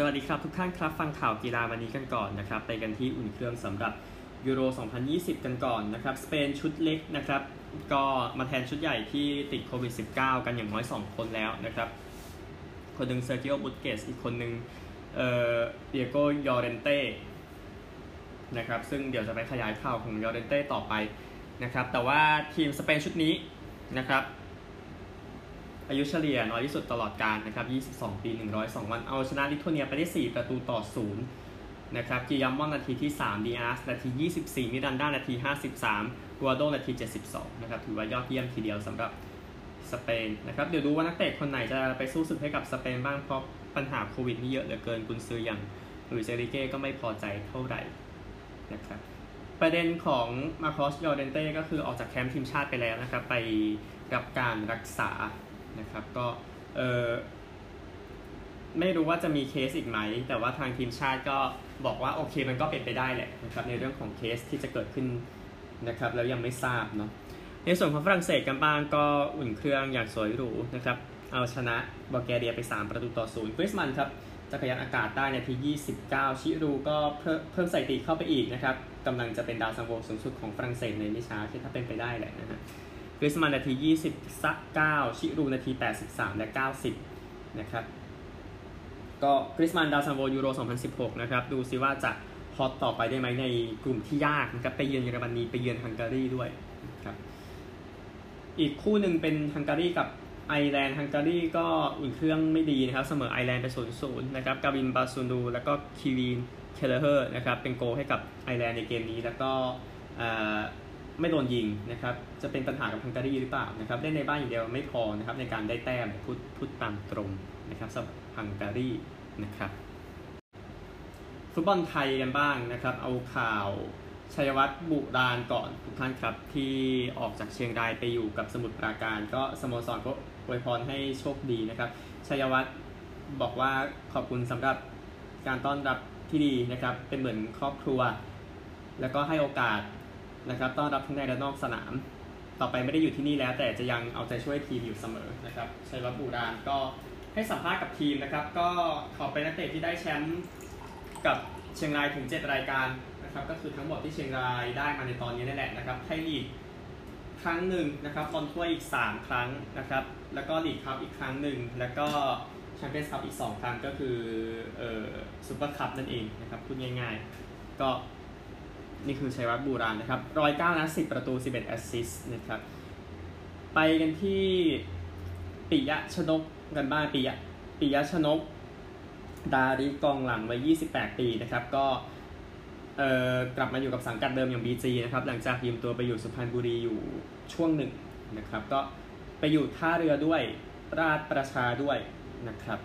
สวัสดีครับทุกท่านครับฟังข่าวกีฬาวันนี้กันก่อนนะครับไปกันที่อุ่นเครื่องสำหรับยูโร 2020 กันก่อนนะครับสเปนชุดเล็กนะครับก็มาแทนชุดใหญ่ที่ติดโควิด -19 กันอย่างน้อย 2 คนแล้วนะครับคนหนึ่งเซร์คิโอบุสเกตส์อีกคนหนึ่งเอ่อดิเอโกยอเรนเต้นะครับซึ่งเดี๋ยวจะไปขยายข่าวของยอเรนเต้ต่อไปนะครับแต่ว่าทีมสเปนชุดนี้นะครับ อายุเฉลี่ยน้อยที่สุดตลอดกาลนะครับ 22 ปี 102 วัน เอาชนะลิทัวเนียไปได้ 4 ประตูต่อ 0 นะครับกิยามอนนาทีที่ 3 ดีอาร์สนาที 24 มิรันดานาที 53ปัวโดนาที 72 นะครับ ถือว่ายอดเยี่ยมทีเดียวสำหรับสเปนนะครับ เดี๋ยวดูว่านักเตะคนไหนจะไปสู้ศึกให้กับสเปนบ้าง เพราะปัญหาโควิดนี่เยอะเหลือเกินกุนซืออย่างหลุยส์เอ็นริเก้ก็ไม่พอใจเท่าไหร่นะครับประเด็นของมาร์กอสยอเรนเต้ก็คือออกจากแคมป์ทีมชาติไปแล้วนะครับ ไปรับการรักษา นะครับ ก็เออไม่รู้ว่าจะมีเคสอีกไหม แต่ว่าทางทีมชาติก็บอกว่าโอเคมันก็เป็นไปได้แหละนะครับในเรื่องของเคสที่จะเกิดขึ้นนะครับแล้วยังไม่ทราบเนาะในส่วนของฝรั่งเศสกันบ้างก็อุ่นเครื่องอย่างสวยหรูนะครับเอาชนะบัลแกเรียไป 3 ประตูต่อศูนย์กริซมันน์ครับจักรยานอากาศได้นาที 29 ชิรูด์ก็เพิ่มเพิ่มสถิติเข้าไปอีกนะครับกำลังจะเป็นดาวซัลโวสูงสุดของฝรั่งเศสในไม่ช้าที่ถ้าเป็นไปได้แหละนะฮะ กริซมันน์นาที 29 ชิรูด์นาที 83 และ 90 นะครับ ก็กริซมันน์ดาวซัลโวยูโร 2016 นะครับ ดูซิว่าจะ hot ต่อไปได้ไหมในกลุ่มที่ยากนะครับ ไปเยือนเยอรมนี ไปเยือนฮังการีด้วยครับ อีกคู่หนึ่งเป็นฮังการีกับไอร์แลนด์ฮังการีก็อุ่นเครื่องไม่ดีนะครับ เสมอไอร์แลนด์ไป0-0นย์นะครับ กาวินบาซูนู แล้วก็ควีวีนเคลเลเฮอร์นะครับ เป็นโกลให้กับไอร์แลนด์ในเกมนี้ แล้วก็ ไม่โดนยิงนะครับจะเป็นปัญหากับฮังการีหรือเปล่านะครับเล่นในบ้านอย่างเดียวไม่พอนะครับในการได้แต้มพูดพูดตามตรงนะครับสำหรับฮังการีนะครับฟุตบอลไทยกันบ้างนะครับเอาข่าวชัยวัฒน์บุราณก่อนทุกท่านครับ ที่ออกจากเชียงรายไปอยู่กับสมุทรปราการ ก็สโมสรก็อวยพรให้โชคดีนะครับชัยวัฒน์บอกว่าขอบคุณสำหรับการต้อนรับที่ดีนะครับเป็นเหมือนครอบครัว แล้วก็ให้โอกาส นะครับต้อนรับทั้งในและนอกสนาม ต่อไปไม่ได้อยู่ที่นี่แล้ว แต่จะยังเอาใจช่วยทีมอยู่เสมอนะครับชัยวัฒน์บูรานก็ให้สัมภาษณ์กับทีมนะครับ ก็ขอเป็นนักเตะที่ได้แชมป์กับเชียงรายถึง 7 รายการนะครับ ก็คือทั้งหมดที่เชียงรายได้มาในตอนนี้นั่นแหละนะครับไทยลีกครั้งหนึ่งนะครับบอลถ้วยอีก 3 ครั้งนะครับ แล้วก็ลีกคัพอีกครั้งหนึ่งแล้วก็แชมเปี้ยนส์คัพอีก 2 ครั้งก็คือเอ่อซูเปอร์คัพนั่นเองนะครับพูดง่ายๆ ก็ นี่คือชัยวัฒน์บุราญนะครับร้อยเก้านัดสิบประตูสิบเอ็ด assist นะครับ ไปกันที่ปิยะชนกกันบ้างปิยะปิยะชนก ดาริกองหลังวัย28 ปีนะครับ ก็เอ่อกลับมาอยู่กับสังกัดเดิมอย่าง BG นะครับ หลังจากยืมตัวไปอยู่สุพรรณบุรีอยู่ช่วงหนึ่งนะครับ ก็ไปอยู่ท่าเรือด้วยราชประชาด้วยนะครับ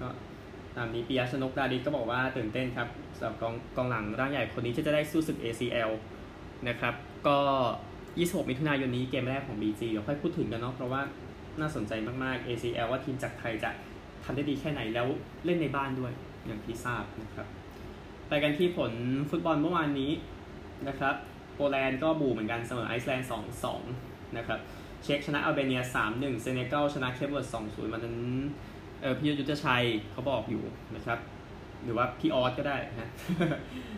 ก็ ตามนี้ปิยะชนกดาริก็บอกว่าตื่นเต้นครับสำหรับกองกองหลังร่างใหญ่คนนี้ที่จะได้สู้ศึก ACL นะครับ ก็ 26 มิถุนายนนี้เกมแรกของ BG เดี๋ยวค่อยพูดถึงกันเนาะเพราะว่าน่าสนใจมาก ๆ ACL ว่าทีมจากไทยจะทำได้ดีแค่ไหนแล้วเล่นในบ้านด้วยอย่างที่ทราบนะครับ ไปกันที่ผลฟุตบอลเมื่อวานนี้นะครับ โปแลนด์ก็บู่เหมือนกันเสมอไอซ์แลนด์ 2-2 นะครับ เช็กชนะอัลเบเนีย 3-1 เซเนกัลชนะเคปเวิร์ด2-0ประมาณนั้น เออพี่ยุทธชัยเขาบอกอยู่นะครับ หรือว่าพี่ออสก็ได้นะ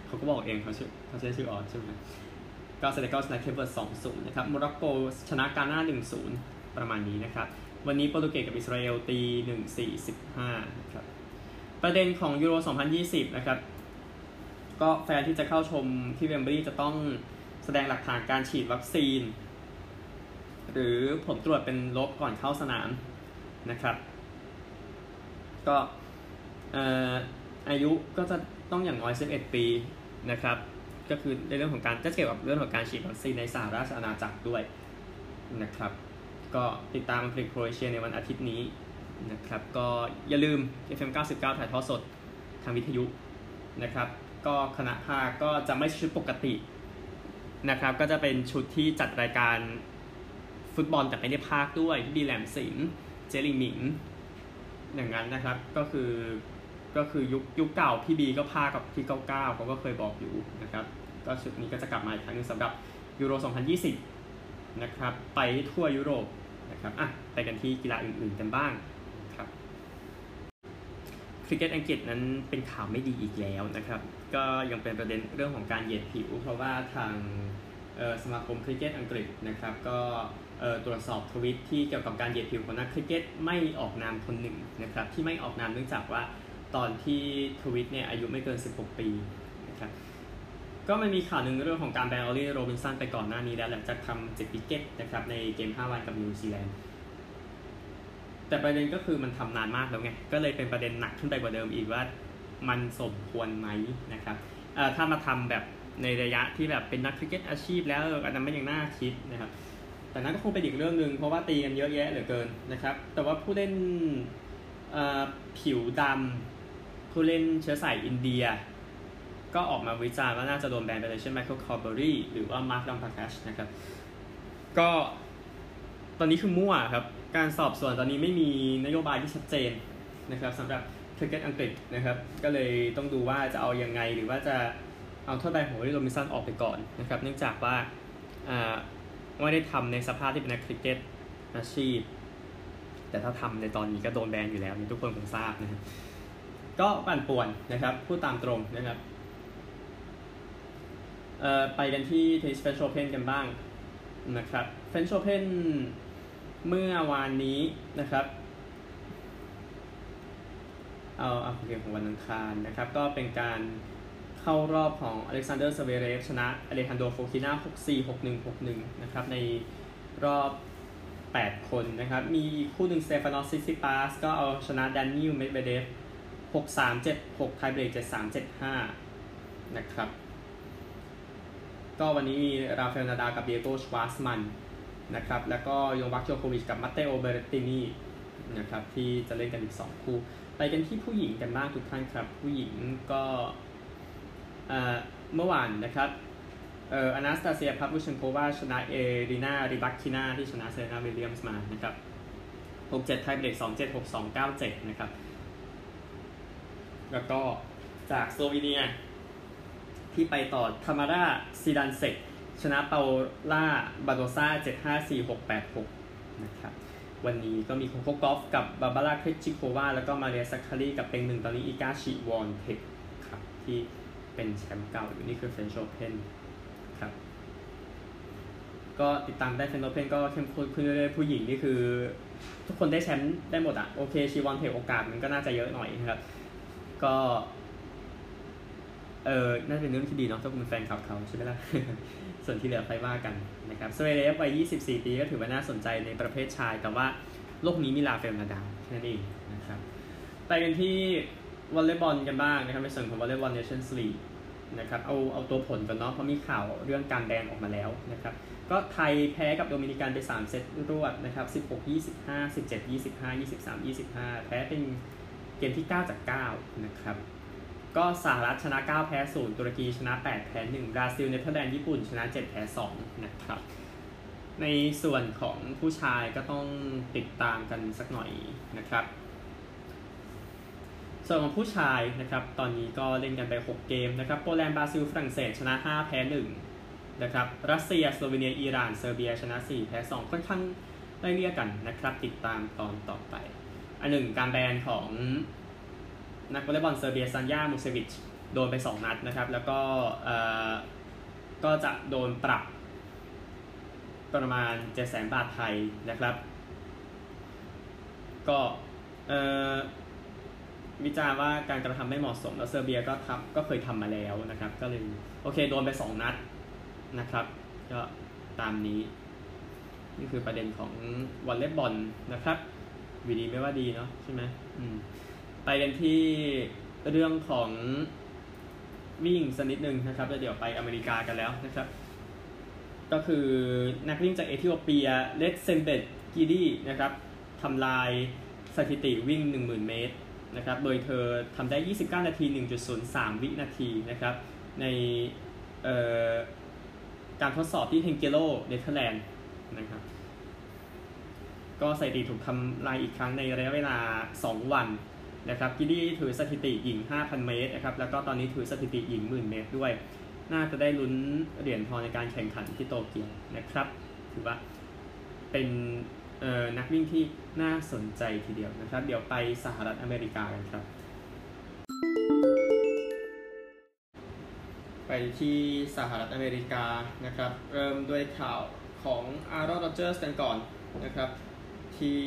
เขาก็บอกเองเขาชื่อเขาใช้ชื่อออสใช่ไหมก็เซเนกัลชนะเคเวิร์ด2-0นย์นะครับโมร็อกโกชนะกาหน้า1-0ประมาณนี้นะครับ วันนี้โปรตุเกสกับอิสราเอลตี1-4-15นะครับประเด็นของยูโร 2020 นะครับ ก็แฟนที่จะเข้าชมที่เวมบรีจะต้องแสดงหลักฐานการฉีดวัคซีน หรือผลตรวจเป็นลบก่อนเข้าสนามนะครับ ก็อายุก็จะต้องอย่างน้อย 11 ปีนะครับ ก็คือในเรื่องของการจะเกี่ยวกับเรื่องของการฉีดวัคซีนในสหราชอาณาจักรด้วยนะครับ ก็ติดตามอังกฤษโครเอเชียในวันอาทิตย์นี้นะครับ ก็อย่าลืม FM 99 ถ่ายทอดสดทางวิทยุนะครับ ก็คณะภาคก็จะไม่ชุดปกตินะครับ ก็จะเป็นชุดที่จัดรายการฟุตบอลแต่ไม่ได้ภาคด้วยที่ดีแลมสินเจลิงหมิง อย่างนั้นนะครับ ก็คือก็คือยุคยุคเก่าพี่บีก็พากับที่ 99เขาก็เคยบอกอยู่นะครับ ก็ชุดนี้ก็จะกลับมาอีกครั้งนึงสำหรับยูโร 2020 นะครับ ไปทั่วยุโรปนะครับอะไปกันที่กีฬาอื่นๆกันบ้างครับคริกเก็ตอังกฤษนั้นเป็นข่าวไม่ดีอีกแล้วนะครับ ก็ยังเป็นประเด็นเรื่องของการเหยียดผิว เพราะว่าทางสมาคมคริกเก็ตอังกฤษนะครับ ก็ ตรวจสอบทวิตที่เกี่ยวกับการเหยียดผิวของนักคริกเก็ตไม่ออกนามคนหนึ่งนะครับที่ไม่ออกนามเนื่องจากว่าตอนที่ทวิตเนี่ยอายุไม่เกิน 16 ปีนะครับก็มันมีข่าวหนึ่งเรื่องของการแบนออลลี่โรบินสันไปก่อนหน้านี้แล้วหลังจากทำเจ็ด wicket นะครับในเกม 5 วันกับนิวซีแลนด์แต่ประเด็นก็คือมันทำนานมากแล้วไง ก็เลยเป็นประเด็นหนักขึ้นไปกว่าเดิมอีกว่ามันสมควรไหมนะครับถ้ามาทำแบบในระยะที่แบบเป็นนักคริกเก็ตอาชีพแล้วอันนั้นไม่ยังน่าคิดนะครับ แต่นั้นก็คงเป็นอีกเรื่องหนึ่งเพราะว่าตีกันเยอะแยะเหลือเกินนะครับ แต่ว่าผู้เล่นผิวดำผู้เล่นเชื้อสายอินเดีย ก็ออกมาวิจารณ์ว่าน่าจะโดนแบนไปเลยเช่นไมเคิลคาร์เบอรี่หรือว่ามาร์ครัมปราคาชนะครับ ก็ตอนนี้คือมั่วครับ การสอบสวนตอนนี้ไม่มีนโยบายที่ชัดเจนนะครับสำหรับคริกเก็ตอังกฤษนะครับ ก็เลยต้องดูว่าจะเอาอย่างไงหรือว่าจะเอาโทษแบนของออลลี่โรบินสันออกไปก่อนนะครับ เนื่องจากว่า ไม่ได้ทำในสภาพที่เป็นนักคริกเก็ตอาชีพ แต่ถ้าทำในตอนนี้ก็โดนแบนอยู่แล้วทุกคนคงทราบนะครับก็ปั่นป่วนนะครับพูดตามตรงนะครับไปกันที่เทนนิสเฟรนช์โอเพ่นกันบ้างนะครับเฟรนช์โอเพ่นเมื่อวานนี้นะครับเอาเอาเกมของวันอังคารนะครับ ก็เป็นการ เข้ารอบของอเล็กซานเดอร์สเวเรฟชนะอเลฮานโดรโฟคิน่า6-4 6-1 6-1 นะครับ ในรอบ 8 คนนะครับ มีคู่หนึ่งสเตฟานอสซิซิปาสก็เอาชนะแดนนิลเมดเวเดฟ6-3 7-6 tiebreak 7-3 7-5 นะครับ ก็วันนี้มีราฟาเอลนาดาลกับดิเอโกชวาร์ตซ์มันนะครับ แล้วก็โนวักโจโควิชกับมาเตโอเบเรตินีนะครับ ที่จะเล่นกันอีก 2 คู่ ไปกันที่ผู้หญิงกันบ้างทุกท่านครับ ผู้หญิงก็ เมื่อวานนะครับเอ่ออนาสตาเซียพาฟลิวเชนโควาชนะเอเลนาริบาคินาที่ชนะเซเรนาวิลเลียมส์มานะครับ6-7 tiebreak 2-7 6-2 9-7 นะครับ แล้วก็จากสโลวีเนีย ที่ไปต่อธามาราซิดันเซกชนะเปาล่าบาโดซ่า754-686 นะครับ วันนี้ก็มีโคโคกอฟกับบาร์โบราเครชิโควาแล้วก็มาเรียซัคคารีกับเต็งหนึ่งตอนนี้อิกาชิวอนเทคครับที่ เป็นแชมป์เก่าอยู่นี่คือเฟรนช์โอเพ่นครับก็ติดตามได้เฟรนช์โอเพ่นก็เข้มข้นขึ้นเรื่อยๆผู้หญิงนี่คือ ทุกคนได้แชมป์ได้หมดอะโอเคชีวอนเทคโอกาสมันก็น่าจะเยอะหน่อยนะครับ ก็เออน่าจะเป็นเรื่องที่ดีเนาะถ้าคุณเป็นแฟนคลับเขาใช่ไหมล่ะ ส่วนที่เหลือไปว่ากันนะครับสเวเรฟวัย 24 ปีก็ถือว่าน่าสนใจในประเภทชาย แต่ว่าโลกนี้มีราฟาเอลนาดาลแค่นั้นเองนะครับ ไปกันที่ วอลเลย์บอลกันบ้างนะครับในส่วนของวอลเลย์บอลเนชั่นส์ลีกนะครับเอาเอาตัวผลกันเนาะเพราะมีข่าวเรื่องการแบนออกมาแล้วนะครับก็ไทยแพ้กับโดมินิกันไป 3 เซตรวดนะครับ16 25 17 25 23 25 แพ้เป็นเกมที่ 9 จาก 9 นะครับ ก็สหรัฐชนะ 9 แพ้ 0 ตุรกีชนะ 8 แพ้ 1 บราซิลเนเธอร์แลนด์ญี่ปุ่นชนะ 7 แพ้ 2 นะครับ ในส่วนของผู้ชายก็ต้องติดตามกันสักหน่อยนะครับ ส่วนของผู้ชายนะครับตอนนี้ก็เล่นกันไป 6 เกมนะครับโปแลนด์บราซิลฝรั่งเศสชนะ 5 แพ้1นะครับรัสเซียสโลวีเนียอิหร่านเซอร์เบียชนะ 4 แพ้ 2 ค่อนข้างไล่เลี่ยกันนะครับติดตามตอนต่อไป อันหนึ่งการแบนของนักวอลเลย์บอลเซอร์เบียซันยามูเซวิชโดนไป 2 นัดนะครับแล้วก็ก็จะโดนปรับประมาณ7 0 0 0 0บาทไทยนะครับ ก็เออ วิจารณ์ว่าการกระทำไม่เหมาะสม แล้วเซอร์เบียก็ทำก็เคยทำมาแล้วนะครับ ก็เลยโอเคโดนไป 2 นัดนะครับ ก็ตามนี้ นี่คือประเด็นของวอลเลย์บอลนะครับวีดีไม่ว่าดีเนาะใช่ไหมอืมไปกันที่เรื่องของวิ่งสักนิดนึงนะครับแล้วเดี๋ยวไปอเมริกากันแล้วนะครับ ก็คือนักวิ่งจากเอธิโอเปียเลเตเซนเบตกิดีย์นะครับทำลายสถิติวิ่ง 10,000 เมตร นะครับ โดยเธอทำได้ 29 นาที 1.03 วินาทีนะครับ ในการทดสอบที่เฮงเกโลเนเธอร์แลนด์นะครับ ก็สถิติถูกทำลายอีกครั้งในระยะเวลา 2 วันนะครับกิดี้ถือสถิติหญิง 5,000 เมตรนะครับ แล้วก็ตอนนี้ถือสถิติหญิงหมื่นเมตรด้วย น่าจะได้ลุ้นเหรียญทองในการแข่งขันที่โตเกียวนะครับ ถือว่าเป็น เออนักวิ่งที่น่าสนใจทีเดียวนะครับ เดี๋ยวไปสหรัฐอเมริกากันครับ ไปที่สหรัฐอเมริกานะครับ เริ่มด้วยข่าวของอารอนโรเจอร์สกันก่อนนะครับ ที่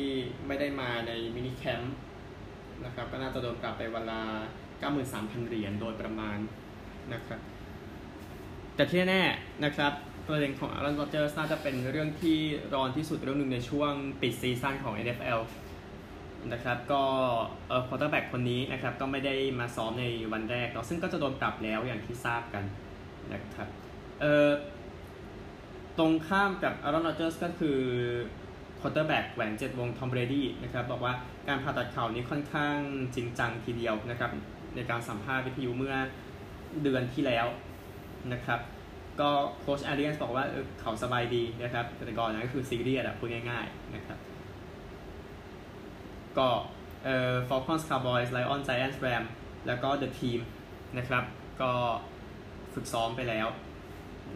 ไม่ได้มาใน mini camp นะครับก็น่าจะโดนปรับไปเวลา 93,000 เหรียญโดยประมาณนะครับ แต่ที่แน่นะครับ ประเด็นของอารอนโรเจอร์สน่าจะเป็นเรื่องที่ร้อนที่สุดเรื่องหนึ่งในช่วงปิดซีซั่นของ NFL นะครับก็เอ่อ quarterback คนนี้นะครับก็ไม่ได้มาซ้อมในวันแรกเนาะซึ่งก็จะโดนปรับแล้วอย่างที่ทราบกันนะครับเอ่อตรงข้ามกับอารอนโรเจอร์สก็คือ quarterback แหวนเจ็ดวงทอมเบรดี้นะครับบอกว่าการผ่าตัดเข่านี้ค่อนข้างจริงจังทีเดียวนะครับในการสัมภาษณ์วิทยุเมื่อเดือนที่แล้วนะครับ ก็โค้ชแอเรียนส์บอกว่าเขาสบายดีนะครับแต่ก่อนนั้นก็คือซีเรียสอะพูดง่ายๆนะครับ ก็เอ่อ Falcons Cowboys Lions Giants Ram แล้วก็ The Team นะครับ ก็ฝึกซ้อมไปแล้ว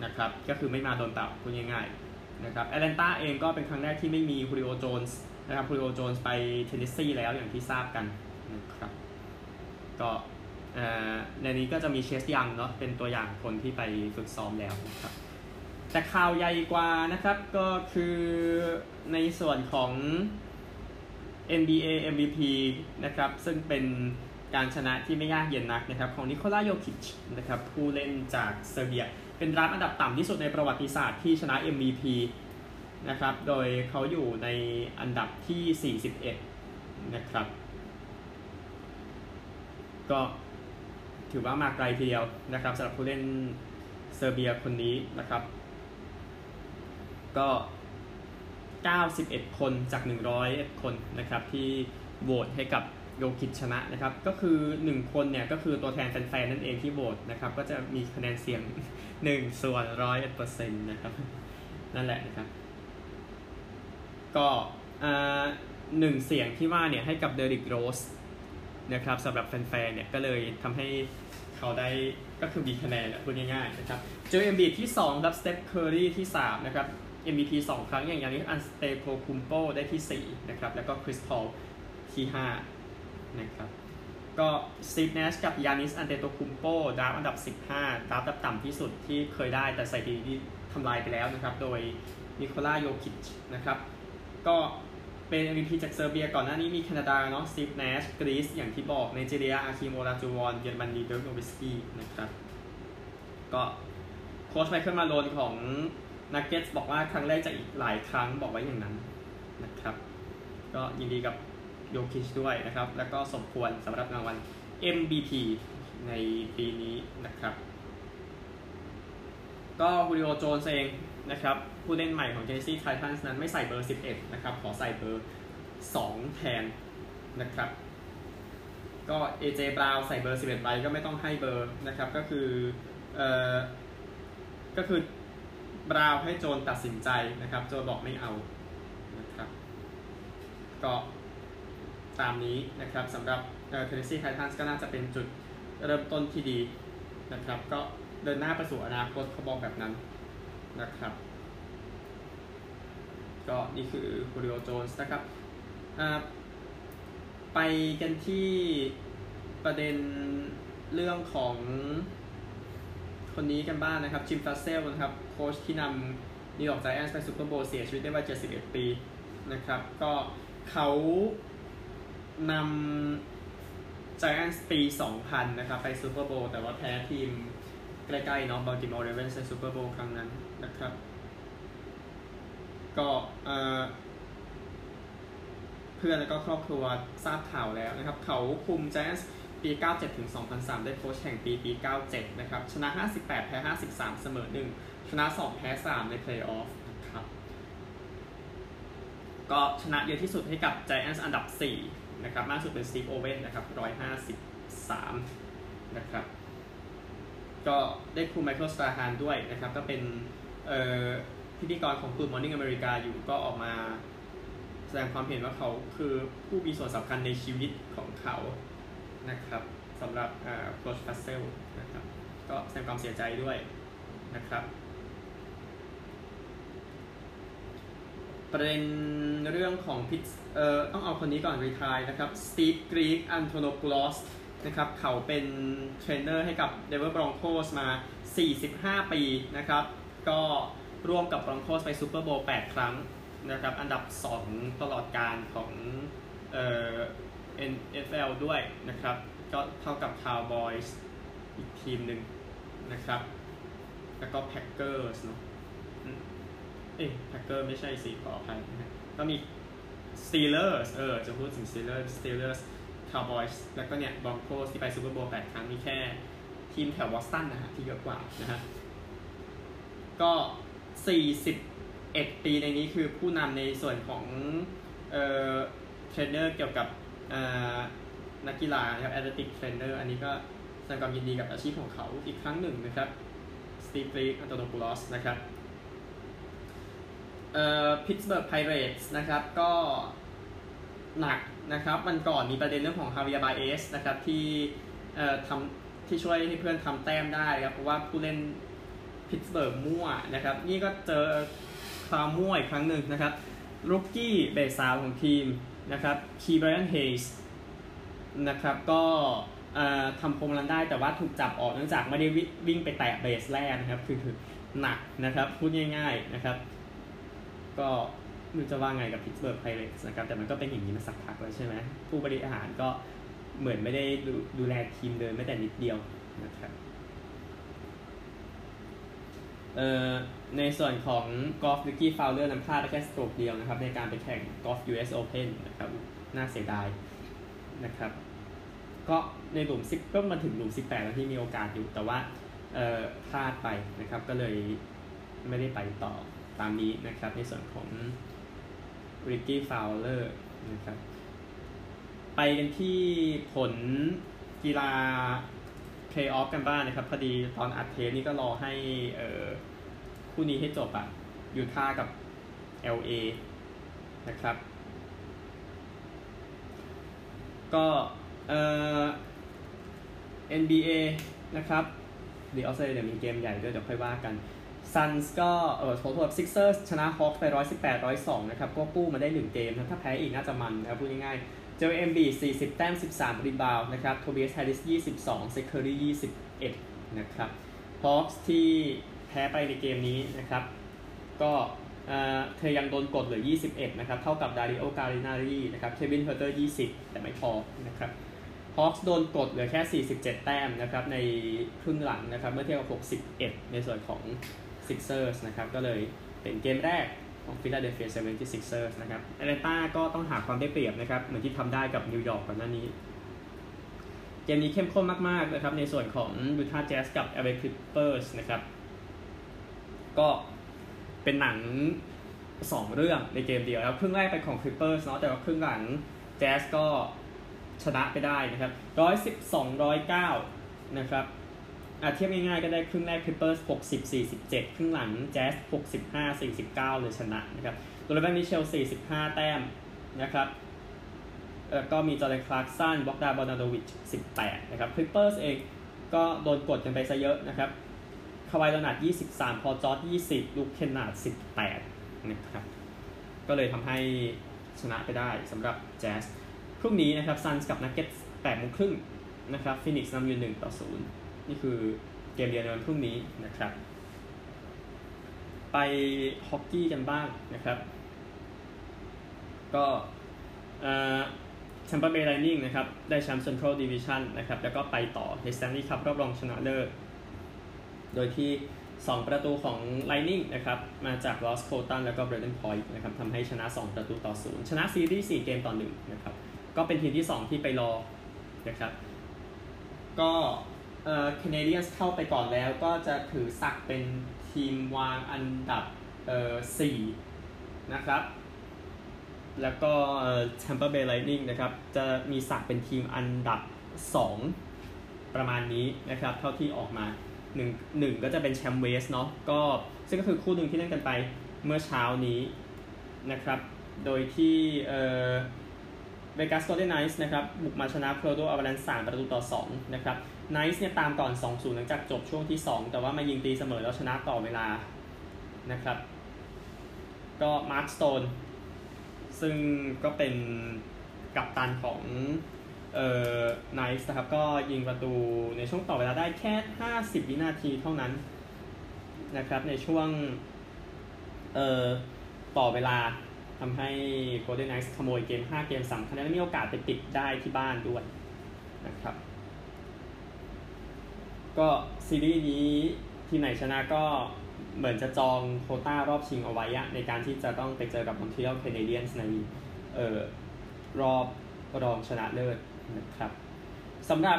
นะครับ ก็คือไม่มาโดนตับพูดง่ายๆนะครับแอตแลนตาเองก็เป็นครั้งแรกที่ไม่มีฮูริโอโจนส์นะครับฮูริโอโจนส์ไปเทนเนสซีแล้วอย่างที่ทราบกันนะครับก็ ในนี้ก็จะมีเชสยังเนาะเป็นตัวอย่างคนที่ไปฝึกซ้อมแล้วนะครับแต่ข่าวใหญ่กว่านะครับก็คือในส่วนของ NBA MVP นะครับซึ่งเป็นการชนะที่ไม่ยากเย็นนักนะครับของนิโคลาโยคิชนะครับผู้เล่นจากเซอร์เบีย เป็นรับอันดับต่ำที่สุดในประวัติศาสตร์ที่ชนะ MVP นะครับโดยเขาอยู่ในอันดับที่ 41 นะครับ ก็ ถือว่ามาไกลทีเดียวนะครับสำหรับผู้เล่นเซอร์เบียคนนี้นะครับ ก็ 91 คนจาก 100คนนะครับที่โหวตให้กับโยคิดชนะนะครับ ก็คือ 1 คนเนี่ยก็คือตัวแทนแฟนๆ นั่นเองที่โหวตนะครับ ก็จะมีคะแนนเสียง 1 ส่วนร้อยเปอร์เซ็นต์นะครับ นั่นแหละนะครับ ก็หนึ่งเสียงที่ว่าเนี่ยให้กับเดริกโรส นะครับสำหรับแฟนๆเนี่ยก็เลยทำให้เขาได้ก็คือมีคะแนนพูดง่ายๆนะครับเจอเอ็มบีที่2รับสเตปเคอร์รี่ที่3นะครับ MVP 2 ครั้งอย่างอย่างนี้อันสเตโคคุมโปได้ที่ 4 นะครับ แล้วก็คริสพอลที่ 5 นะครับ ก็ซีดเนสกับยานิสอันเตโตคุมโปดาวอันดับ 15ดาวอันดับต่ำที่สุดที่เคยได้แต่ใส่ดีที่ทำลายไปแล้วนะครับ โดยนิโคลาโยคิชนะครับ ก็ เป็น MVP จากเซอร์เบีย ก่อนหน้านี้มีแคนาดาเนาะซีฟเนสกรีซอย่างที่บอกไนจีเรียอาคิโมราจูวอนเยอรมนีเดอร์โนวิสกี้นะครับก็โค้ช Michael Malone ของ Nuggets บอกว่าครั้งแรกจากอีกหลายครั้งบอกไว้อย่างนั้นนะครับ ก็ยินดีกับโยคิชด้วยนะครับ แล้วก็สมควรสำหรับรางวัล MVP ในปีนี้นะครับ ก็ Julio Jones เอง นะครับผู้เล่นใหม่ของ Tennessee Titans นั้นไม่ใส่เบอร์ 11 นะครับ ขอใส่เบอร์ 2 แทนนะครับ ก็ AJ บราวใส่เบอร์ 11 ไปก็ไม่ต้องให้เบอร์นะครับ ก็คือเอ่อก็คือบราวให้โจนตัดสินใจนะครับ โจนบอกไม่เอานะครับ ก็ตามนี้นะครับสำหรับเทนเนสซีไททันส์ก็น่าจะเป็นจุดเริ่มต้นที่ดีนะครับ ก็เดินหน้าไปสู่อนาคตเขาบอกแบบนั้น นะครับ ก็นี่คือคูริโอโจนส์นะครับไปกันที่ประเด็นเรื่องของคนนี้กันบ้างนนะครับ Jim Fassel นะครับโค้ชที่นำ New York Giants ไป Super Bowl เสียชีวิตด้วยวัย71 ปีนะครับ ก็เขานำ Giants ปี 2000 นะครับ ไป Super Bowl แต่ว่าแพ้ทีมใกล้ๆเนาะ Baltimore Ravens ใน Super Bowl ครั้งนั้น นะครับ ก็เพื่อนแล้วก็ครอบครัวทราบข่าวแล้วนะครับ เขาคุมไจแอนท์ปี 97 ถึง 2003 ได้โค้ชแห่งปีปี 97 นะครับ ชนะ 58 แพ้ 53 เสมอ 1 ชนะ 2 แพ้ 3 ในเพลย์ออฟนะครับ ก็ชนะเยอะที่สุดให้กับ Giants อันดับ 4 นะครับ มากสุดเป็น Steve Owen นะครับ 153 นะครับ ก็ได้ครู Michael Strahan ด้วยนะครับ ก็เป็น พิธีกรของ Good Morning America อยู่ก็ออกมา แสดงความเห็นว่าเขาคือผู้มีส่วนสำคัญในชีวิตของเขานะครับสำหรับโค้ช Fassel นะครับก็แสดงความเสียใจด้วยนะครับ ประเด็นเรื่องของพิษเอ่อต้องเอาคนนี้ก่อน retire นะครับ Steve Greek Antonopulosนะครับเขาเป็นเทรนเนอร์ให้กับ Denver Broncos มา 45 ปีนะครับ ก็ร่วมกับ Broncos ไป Super Bowl 8ครั้งนะครับ อันดับ 2 ตลอดกาลของเอ่อ NFL ด้วยนะครับ ก็เท่ากับคาวบอยส์อีกทีมหนึ่งนะครับ แล้วก็ Packers เนาะเอ๊ะ Packers ไม่ใช่สิขออภัยนะก็มี Steelers เออ จะพูดถึง Steelers Steelers Cowboys แล้วก็เนี่ย Broncos ที่ไป Super Bowl 8ครั้งมีแค่ทีมแถวบอสตันนะฮะที่เยอะกว่านะฮะ ก็ 41 ปีในนี้คือผู้นำในส่วนของเอ่อเทรนเนอร์เกี่ยวกับนักกีฬานะครับ athletic trainer อันนี้ก็แสดงความยินดีกับอาชีพของเขาอีกครั้งหนึ่งนะครับ Steve Greek Antonopulos นะครับเอ่อ Pittsburgh Pirates นะครับก็หนักนะครับวันก่อนมีประเด็นเรื่องของ Javier Baez นะครับที่เอ่อทำที่ช่วยให้เพื่อนทำแต้มได้ครับเพราะว่าผู้เล่น Pittsburgh มั่วนะครับ นี่ก็เจอความมั่วอีกครั้งหนึ่งนะครับ rookie base สามของทีมนะครับ Ke'Bryan Hayes นะครับก็ทำ home run ได้แต่ว่าถูกจับออกเนื่องจากไม่ได้วิ่งไปแตะ base แรกนะครับคือหนักนะครับพูดง่าย ๆนะครับ ก็ไม่รู้จะว่าไงกับ Pittsburgh Pirates นะครับแต่มันก็เป็นอย่างนี้มาสักพักแล้วใช่ไหมผู้บริหารก็เหมือนไม่ได้ดูดแลทีมเดินแม้แต่นิดเดียวนะครับ ในส่วนของกอล์ฟ Rickie Fowler นำพลาดไปแค่ stroke เดียวนะครับ ในการไปแข่งกอล์ฟ US Open นะครับ น่าเสียดายนะครับ ก็ในหลุมสิบก็มาถึงหลุมสิบแปดแล้วที่มีโอกาสอยู่ แต่ว่าเอ่อพลาดไปนะครับ ก็เลยไม่ได้ไปต่อตามนี้นะครับ ในส่วนของ Rickie Fowler นะครับ ไปกันที่ผลกีฬา เพลย์ออฟกันบ้างนะครับ พอดีตอนอัดเทปนี่ก็รอให้เออคู่นี้ให้จบอะ Utah กับ LA นะครับ ก็เอ่อ NBA นะครับเดี๋ยวเอาเดียมีเกมใหญ่ด้วยเดี๋ยวค่อยว่ากัน Suns ก็เออโทษบ Sixers ชนะ Hawks ไป 118 102 นะครับ ก็กู้มาได้ 1 เกมนะถ้าแพ้อีกน่าจะมันนะครับพูดง่ายๆ เจอ MB 40 แต้ม 13 รีบาวนะครับ Tobias Harris 22 s e c u r y 21 นะครับ Hawks ที่แพ้ไปในเกมนี้นะครับ ก็ Trae Young โดนกดเหลือ 21 นะครับ เท่ากับดาริโอกา r ินารีนะครับ Kevin Huerter 20 แต่ไม่พอนะครับ Hawks โดนกดเหลือแค่ 47 แต้มนะครับ ในครึ่งหลังนะครับ เมื่อเทียบกับ 61 ในส่วนของ Sixers นะครับ ก็เลยเป็นเกมแรกของ Philadelphia 76ers นะครับแอตแลนตาก็ต้องหาความได้เปรียบนะครับ เหมือนที่ทำได้กับนิวยอร์กก่อนหน้านี้ เกมนี้เข้มข้นมาก ๆ นะครับ ในส่วนของ Utah Jazz กับ LA Clippers นะครับ ก็เป็นหนัง 2 เรื่องในเกมเดียวแล้วครึ่งแรกเป็นของ Clippers เนาะแต่ว่าครึ่งหลัง Jazz ก็ชนะไปได้นะครับร้อยสิบสองร้อยเก้านะครับ เทียบง่ายๆก็ได้ครึ่งแรก Clippers 60 47 ครึ่งหลัง Jazz 65 49 เลยชนะนะครับตัวแรกมิเชล 45 แต้มนะครับแล้วก็มี Jordan Clarkson Bojan Bogdanovic 18 นะครับ Clippers เองก็โดนกดกันไปซะเยอะนะครับ Kawhi Leonard 23 Paul George 20 Luke Kennard 18 นะครับ ก็เลยทำให้ชนะไปได้สำหรับ Jazz พรุ่งนี้นะครับ Suns กับ Nuggets แปดโมงครึ่งนะครับ Phoenix นำอยู่หนึ่งต่อศูนย์ นี่คือเกมเดียวในวันพรุ่งนี้นะครับ ไปฮอกกี้กันบ้างนะครับ ก็ Tampa Bay Lightning นะครับ ได้แชมป์ Central Division นะครับ แล้วก็ไปต่อใน Stanley Cup รอบรองชนะเลิศโดยที่ 2 ประตูของ Lightning นะครับ มาจาก Ross Colton แล้วก็ Braden Point นะครับทำให้ชนะ 2 ประตูต่อ 0 ชนะซีรีส์4เกมต่อ1นะครับ ก็เป็นทีมที่ 2 ที่ไปรอนะครับ ก็ เอ่อ Canadians เข้าไปก่อนแล้วก็จะถือศักเป็นทีมวางอันดับเอ่อ4นะครับ แล้วก็ Tampa Bay Lightning นะครับจะมีศักเป็นทีมอันดับ 2 ประมาณนี้นะครับเท่าที่ออกมาหนึ่งหนึ่งก็จะเป็นแชมป์เวสเนาะก็ซึ่งก็คือคู่หนึ่งที่เล่นกันไปเมื่อเช้านี้นะครับ โดยที่เอ่อVegas Golden Knights นะครับบุกมาชนะ Colorado Avalanche สามประตูต่อ 2 นะครับ Knights เนี่ยตามก่อน 2-0 หลังจากจบช่วงที่ 2 แต่ว่ามายิงตีเสมอแล้วชนะต่อเวลานะครับ ก็ Mark Stone ซึ่งก็เป็นกัปตันของเอ่อ Knights นะครับ ก็ยิงประตูในช่วงต่อเวลาได้แค่ 50 วินาทีเท่านั้นนะครับในช่วงเอ่อต่อเวลาทำให้ Golden Knights ขโมยเกม 5 เกมสำคัญและมีโอกาสไปปิดได้ที่บ้านด้วยนะครับ ก็ซีรีส์นี้ทีมไหนชนะก็เหมือนจะจองโควต้ารอบชิงเอาไว้ในการที่จะต้องไปเจอกับ Montreal Canadiens ในเอ่อรอบรองชนะเลิศนะครับสำหรับ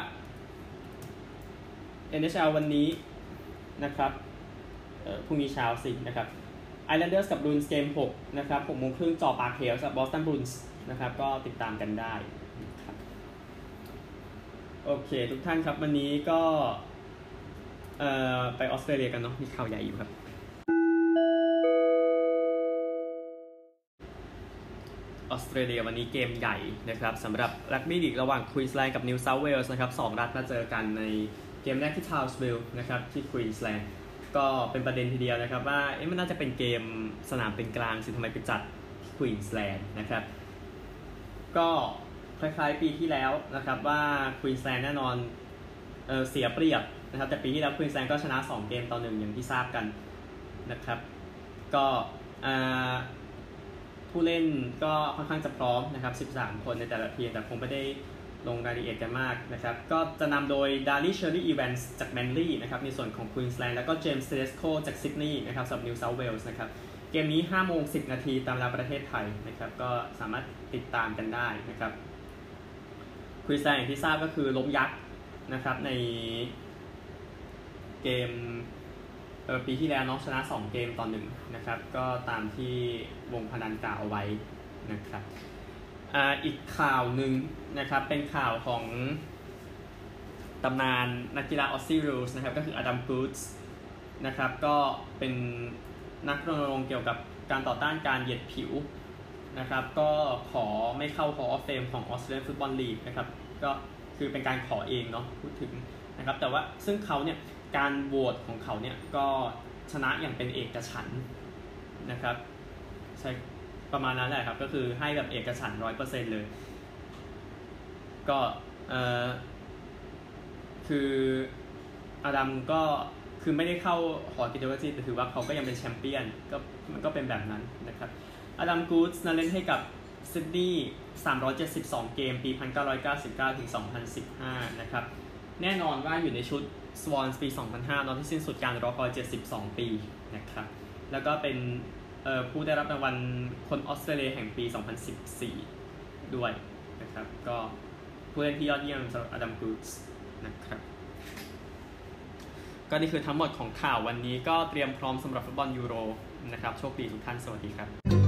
NHL วันนี้นะครับพรุ่งนี้เช้าสินะครับ Islanders กับ Bruins เกม 6 นะครับ6โมงครึ่งจอปาร์คเฮลส์กับ Boston Bruins นะครับก็ติดตามกันได้นะครับโอเค ทุกท่านครับวันนี้ก็ เอ่อไปออสเตรเลียกันเนาะมีข่าวใหญ่อยู่ครับ ออสเตรเลียวันนี้เกมใหญ่นะครับสำหรับรักบี้ลีกระหว่างควีนสแลนด์กับนิวเซาท์เวลส์นะครับสองรัฐมาเจอกันในเกมแรกที่ทาวน์สวิลล์นะครับที่ควีนสแลนด์ก็เป็นประเด็นทีเดียวนะครับว่าเอ๊ะมันน่าจะเป็นเกมสนามเป็นกลางสิทำไมไปจัดที่ควีนสแลนด์นะครับก็คล้ายๆปีที่แล้วนะครับว่าควีนสแลนด์แน่นอนเออเสียเปรียบ นะครับแต่ปีที่แล้วควีนสแลนด์ก็ชนะ 2 เกมต่อหนึ่งอย่างที่ทราบกันนะครับ ก็ผู้เล่นก็ค่อนข้างจะพร้อมนะครับ 13 คนในแต่ละทีมแต่คงไม่ได้ลงรายละเอียดกันมากนะครับ ก็จะนำโดยดาร์ลี่เชอร์รี่อีแวนส์จากแมนลี่นะครับในส่วนของควีนสแลนด์แล้วก็เจมส์เทเดสโกจากซิดนีย์นะครับสำหรับนิวเซาท์เวลส์นะครับเกมนี้5โมง10 นาทีตามเวลาประเทศไทยนะครับ ก็สามารถติดตามกันได้นะครับควีนสแลนด์อย่างที่ทราบก็คือล้มยักษ์นะครับใน เกมปีที่แล้วน้องชนะ 2 เกมต่อหนึ่งนะครับ ก็ตามที่วงพนันกล่าวเอาไว้นะครับออีกข่าวหนึ่งนะครับเป็นข่าวของตำนานนักกีฬาออสซี่รูสนะครับก็คืออดัมกูดส์นะครับก็เป็นนักรณรงค์เกี่ยวกับการต่อต้านการเหยียดผิวนะครับก็ขอไม่เข้า Hall of Fame ของออสเตรเลียนฟุตบอลลีกนะครับก็คือเป็นการขอเองเนาะพูดถึงนะครับแต่ว่าซึ่งเขาเนี่ย การโหวตของเขาเนี่ยก็ชนะอย่างเป็นเอกฉันนะครับใช่ประมาณนั้นแหละครับ ก็คือให้แบบเอกฉันร้อยเปอร์เซ็นเลย ก็เออคืออาดัมก็คือไม่ได้เข้าหอกิจวัตรแต่ถือว่าเขาก็ยังเป็นแชมเปี้ยนก็มันก็เป็นแบบนั้นนะครับอาดัมกูดส์นั้นเล่นให้กับซิดนีย์372 เกมปี 1999ถึง2015 นะครับ แน่นอนว่าอยู่ในชุด สวอนปี 2005 ตอนที่สิ้นสุดการรอคอย 72 ปีนะครับ แล้วก็เป็นผู้ได้รับรางวัลคนออสเตรเลียแห่งปี 2014 ด้วยนะครับ ก็ผู้เล่นที่ยอดเยี่ยมสำหรับอดัมกูสนะครับ ก็นี่คือทั้งหมดของข่าววันนี้ก็เตรียมพร้อมสำหรับฟุตบอลยูโรนะครับ โชคดีทุกท่าน สวัสดีครับ